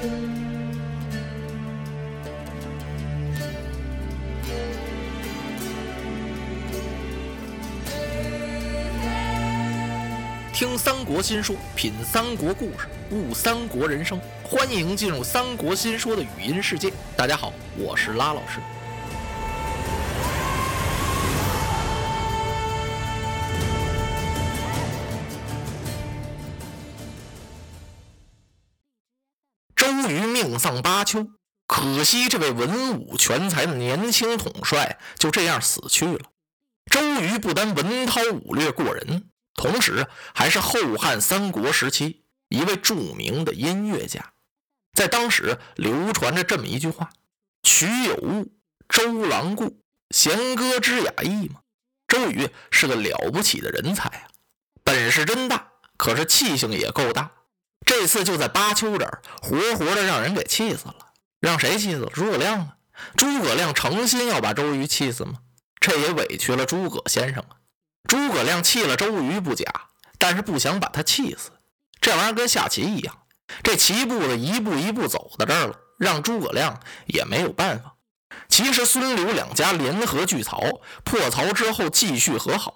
听三国新说，品三国故事，悟三国人生。欢迎进入三国新说的语音世界。大家好，我是拉老师。丧巴丘，可惜这位文武全才的年轻统帅就这样死去了。周瑜不单文韬武略过人。同时，还是后汉三国时期一位著名的音乐家，在当时流传着这么一句话：“曲有误，周郎顾，弦歌之雅意嘛。”周瑜是个了不起的人才啊，本事真大，可是气性也够大。这次就在巴丘这儿，活活的让人给气死了。让谁气死了？诸葛亮啊！诸葛亮诚心要把周瑜气死吗？这也委屈了诸葛先生啊。诸葛亮气了周瑜不假，但是不想把他气死。这玩意儿跟下棋一样，这棋步子一步一步走到这儿了，让诸葛亮也没有办法。其实孙刘两家联合拒曹，破曹之后继续和好，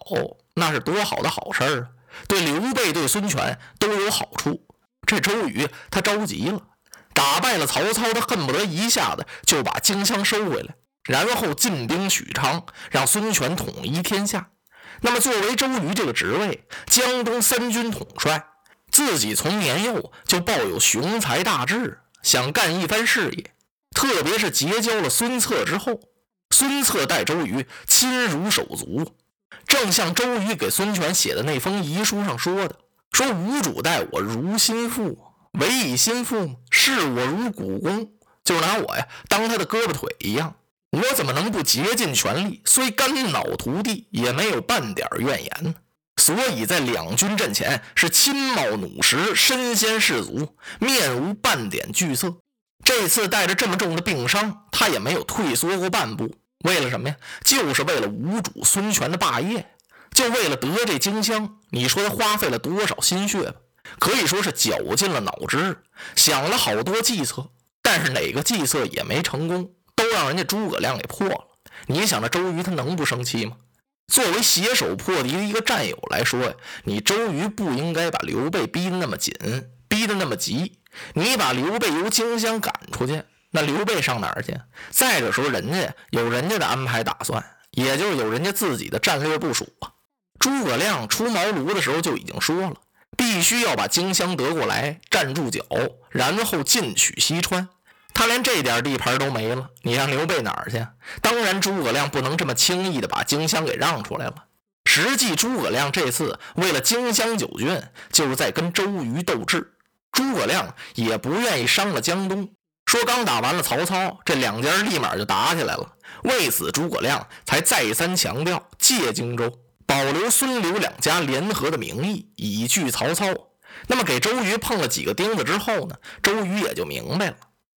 那是多好的好事儿啊！对刘备、对孙权都有好处。这周瑜他着急了，打败了曹操，他恨不得一下子就把荆襄收回来，然后进兵许昌，让孙权统一天下。那么，作为周瑜这个职位，江东三军统帅，自己从年幼就抱有雄才大志，想干一番事业。特别是结交了孙策之后，孙策待周瑜亲如手足，正像周瑜给孙权写的那封遗书上说的：“说吴主待我如心腹，唯以心腹，视我如股肱，就拿我呀当他的胳膊腿一样。”我怎么能不竭尽全力？虽肝脑涂地，也没有半点怨言呢。所以在两军阵前是亲冒弩石，身先士卒，面无半点惧色。这次带着这么重的病伤，他也没有退缩过半步。为了什么呀？就是为了吴主孙权的霸业，就为了得这荆襄。你说他花费了多少心血吧？可以说是绞尽了脑汁，想了好多计策，但是哪个计策也没成功。都让人家诸葛亮给破了，你想着周瑜他能不生气吗？作为携手破敌的一个战友来说呀，你周瑜不应该把刘备逼得那么紧，逼得那么急。你把刘备由荆襄赶出去，那刘备上哪儿去？再者说，人家有人家的安排打算，也就有人家自己的战略部署啊。诸葛亮出茅庐的时候就已经说了，必须要把荆襄得过来，站住脚，然后进取西川。他连这点地盘都没了，你让刘备哪儿去？当然，诸葛亮不能这么轻易的把荆襄给让出来了。实际，诸葛亮这次为了荆襄九郡，就是在跟周瑜斗智。诸葛亮也不愿意伤了江东。说刚打完了曹操，这两家立马就打起来了。为此，诸葛亮才再三强调借荆州，保留孙刘两家联合的名义，以拒曹操。那么，给周瑜碰了几个钉子之后呢？周瑜也就明白了。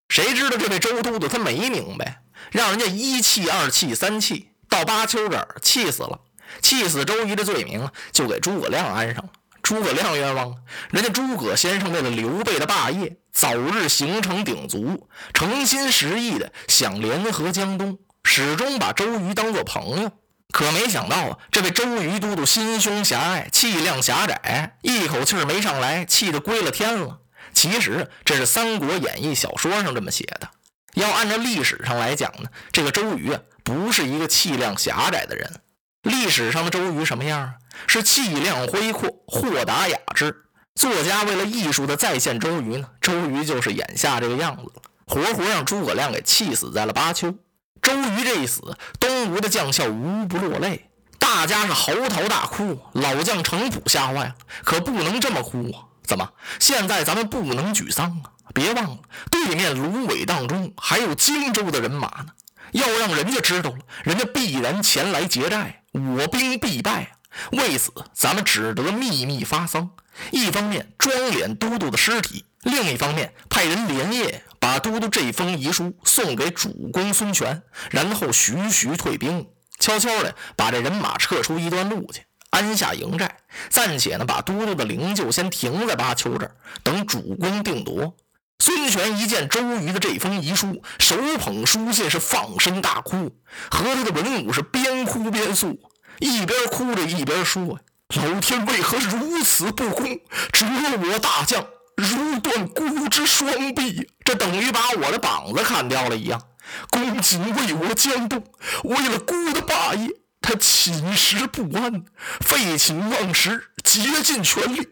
谁知道这位周都督他没明白，让人家一气、二气、三气，到巴丘这儿气死了，气死周瑜的罪名就给诸葛亮安上了。诸葛亮冤枉，人家诸葛先生为了刘备的霸业，早日形成鼎足，诚心实意的想联合江东，始终把周瑜当做朋友。可没想到啊，这位周瑜都督心胸狭隘，气量狭窄，一口气没上来，气得归了天了。其实这是《三国演义》小说上这么写的。要按照历史上来讲呢，这个周瑜啊，不是一个气量狭窄的人。历史上的周瑜什么样啊？是气量恢阔、豁达雅致。作家为了艺术的再现周瑜呢，周瑜就是眼下这个样子了，活活让诸葛亮给气死在了巴丘。周瑜这一死，东吴的将校无不落泪，大家是嚎啕大哭。老将程普吓坏了，可不能这么哭啊！怎么？现在咱们不能沮丧啊！别忘了，对面芦苇荡中还有荆州的人马呢。要让人家知道了，人家必然前来劫寨，我兵必败。为此，咱们只得秘密发丧。一方面装殓都督的尸体，另一方面派人连夜把都督这封遗书送给主公孙权，然后徐徐退兵，悄悄的把这人马撤出一段路去。安下营寨，暂且呢把都督的灵柩先停在巴丘这儿，等主公定夺。孙权一见周瑜的这封遗书，手捧书信是放声大哭，和他的文武是边哭边诉，一边哭着一边说：“老天为何如此不公，折我大将如断孤之双臂？这等于把我的膀子砍掉了一样。公瑾为我江东，为了孤的霸业，他寝食不安，废寝忘食，竭尽全力。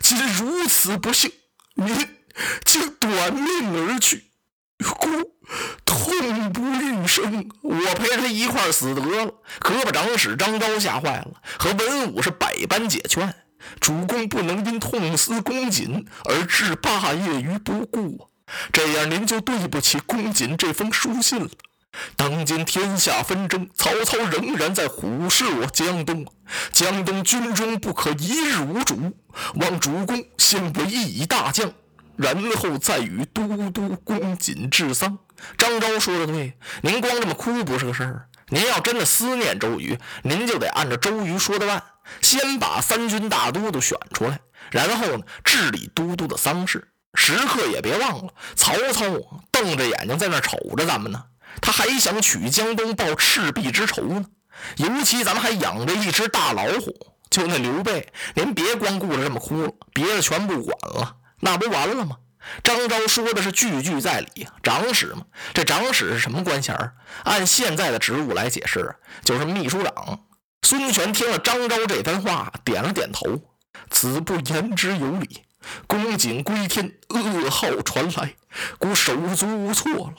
今如此不幸，您。”竟短命而去，孤痛不欲生。我陪他一块死得了。可把长史张昭吓坏了，和文武是百般解劝：主公不能因痛思公瑾而置霸业于不顾，这样您就对不起公瑾这封书信了。当今天下纷争，曹操仍然在虎视我江东，江东军中不可一日无主，望主公先委以大将。然后再与都督公瑾治丧。张昭说的对，您光这么哭不是个事儿。您要真的思念周瑜，您就得按照周瑜说的办，先把三军大都督选出来，然后呢治理都督的丧事。时刻也别忘了，曹操瞪着眼睛在那瞅着咱们呢，他还想取江东报赤壁之仇呢。尤其咱们还养着一只大老虎，就那刘备，您别光顾着这么哭了，别的全不管了。那不完了吗？张昭说的是句句在理，长史嘛，这长史是什么官衔按现在的职务来解释，就是秘书长。孙权听了张昭这番话，点了点头。子不言之有理。公瑾归天，噩耗传来，孤手足无措了。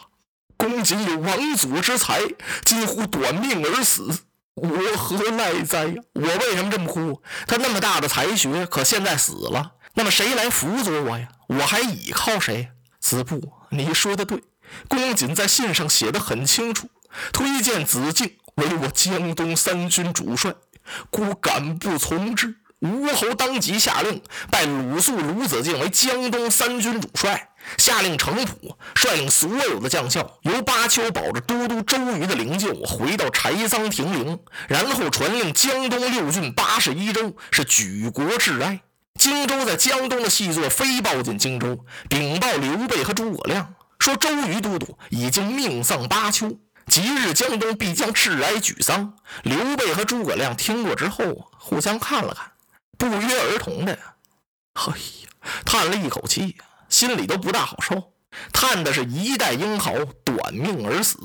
公瑾有王祖之才，几乎短命而死，我何奈哉呀？我为什么这么哭？他那么大的才学，可现在死了。那么谁来辅佐我呀？我还倚靠谁？子布，你说的对。公瑾在信上写的很清楚，推荐子敬为我江东三军主帅，孤敢不从之。吴侯当即下令，拜鲁肃、鲁子敬为江东三军主帅，下令程普率领所有的将校，由巴丘保着都督周瑜的灵柩回到柴桑亭陵，然后传令江东六郡八十一州是举国致哀。荆州在江东的细作飞报进荆州，禀报刘备和诸葛亮，说周瑜都督已经命丧巴丘，即日江东必将致哀举丧。刘备和诸葛亮听过之后，互相看了看，不约而同的，嘿呀，叹了一口气，心里都不大好受，叹的是一代英豪短命而死。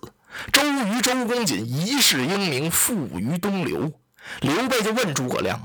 周瑜、周公瑾一世英名付于东流。刘备就问诸葛亮。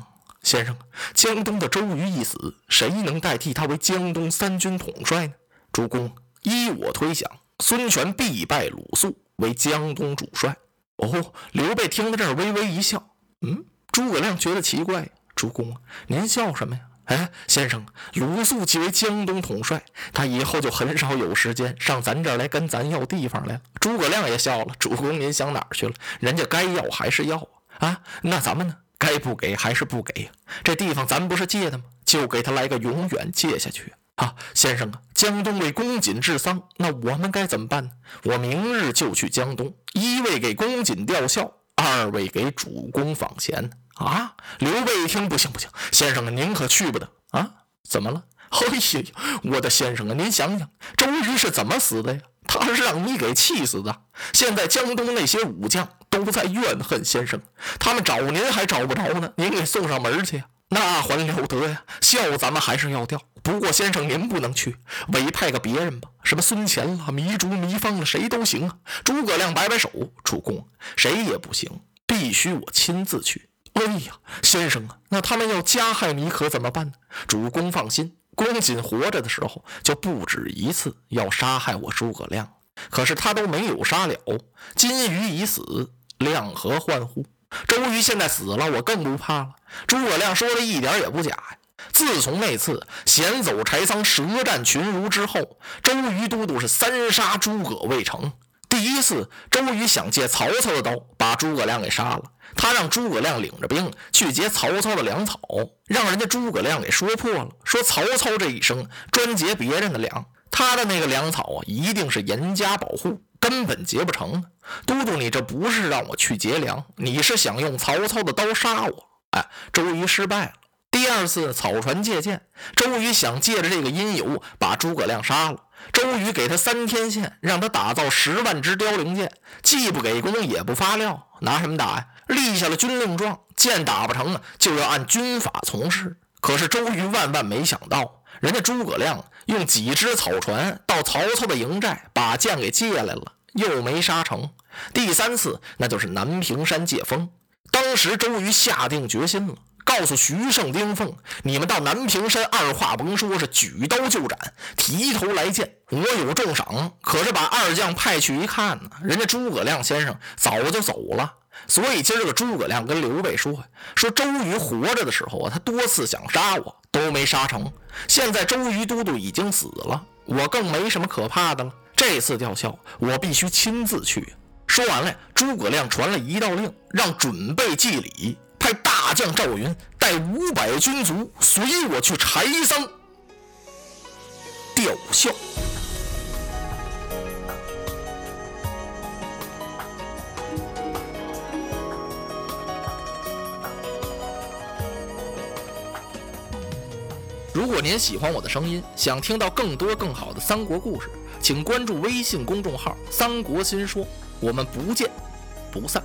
先生，江东的周瑜一死，谁能代替他为江东三军统帅呢？主公，依我推想，孙权必拜鲁肃为江东主帅。哦，刘备听到这儿微微一笑。嗯，诸葛亮觉得奇怪。主公，您笑什么呀？哎，先生，鲁肃即为江东统帅，他以后就很少有时间上咱这儿来跟咱要地方来了。诸葛亮也笑了。主公，您想哪儿去了？人家该要还是要啊？那咱们呢？该不给还是不给呀？这地方咱不是借的吗？就给他来个永远借下去啊！先生啊，江东为公瑾治丧，那我们该怎么办呢？我明日就去江东，一位给公瑾吊孝，二位给主公访贤啊！刘备一听，不行不行，先生啊，您可去不得啊！怎么了？哎呀，我的先生啊，您想想，周瑜是怎么死的呀？他是让你给气死的。现在江东那些武将都在怨恨先生，他们找您还找不着呢，您给送上门去呀？那还了得呀！孝咱们还是要掉，不过先生您不能去，委派个别人吧，什么孙乾了、糜竺、糜芳了，谁都行啊。诸葛亮摆摆手，主公，谁也不行，必须我亲自去。哎呀，先生啊，那他们要加害你可怎么办呢？主公放心。公瑾活着的时候就不止一次要杀害我诸葛亮，可是他都没有杀了。金鱼已死，亮何患乎？周瑜现在死了，我更不怕了。诸葛亮说的一点也不假呀。自从那次险走柴桑、舌战群儒之后，周瑜都督是三杀诸葛未成。第一次，周瑜想借曹操的刀把诸葛亮给杀了。他让诸葛亮领着兵去劫曹操的粮草，让人家诸葛亮给说破了，说曹操这一生专劫别人的粮，他的那个粮草啊，一定是严加保护，根本劫不成。都督，你这不是让我去劫粮，你是想用曹操的刀杀我。哎，周瑜失败了。第二次草船借箭，周瑜想借着这个因由把诸葛亮杀了，周瑜给他三天线，让他打造十万支凋零箭，既不给功也不发料，拿什么打呀？立下了军令状，箭打不成啊，就要按军法从事。可是周瑜万万没想到，人家诸葛亮用几只草船到曹操的营寨，把剑给借来了，又没杀成。第三次，那就是南屏山借风。当时周瑜下定决心了。告诉徐盛、丁奉，你们到南屏山，二话甭说，是举刀就斩，提头来见，我有重赏。可是把二将派去一看呢，人家诸葛亮先生早就走了。所以今儿个诸葛亮跟刘备说，说周瑜活着的时候啊，他多次想杀我，都没杀成。现在周瑜都督已经死了，我更没什么可怕的了。这次吊孝，我必须亲自去。说完了，诸葛亮传了一道令，让准备祭礼。派大将赵云带五百军卒随我去柴桑吊孝。如果您喜欢我的声音，想听到更多更好的三国故事，请关注微信公众号“三国新说”。我们不见不散。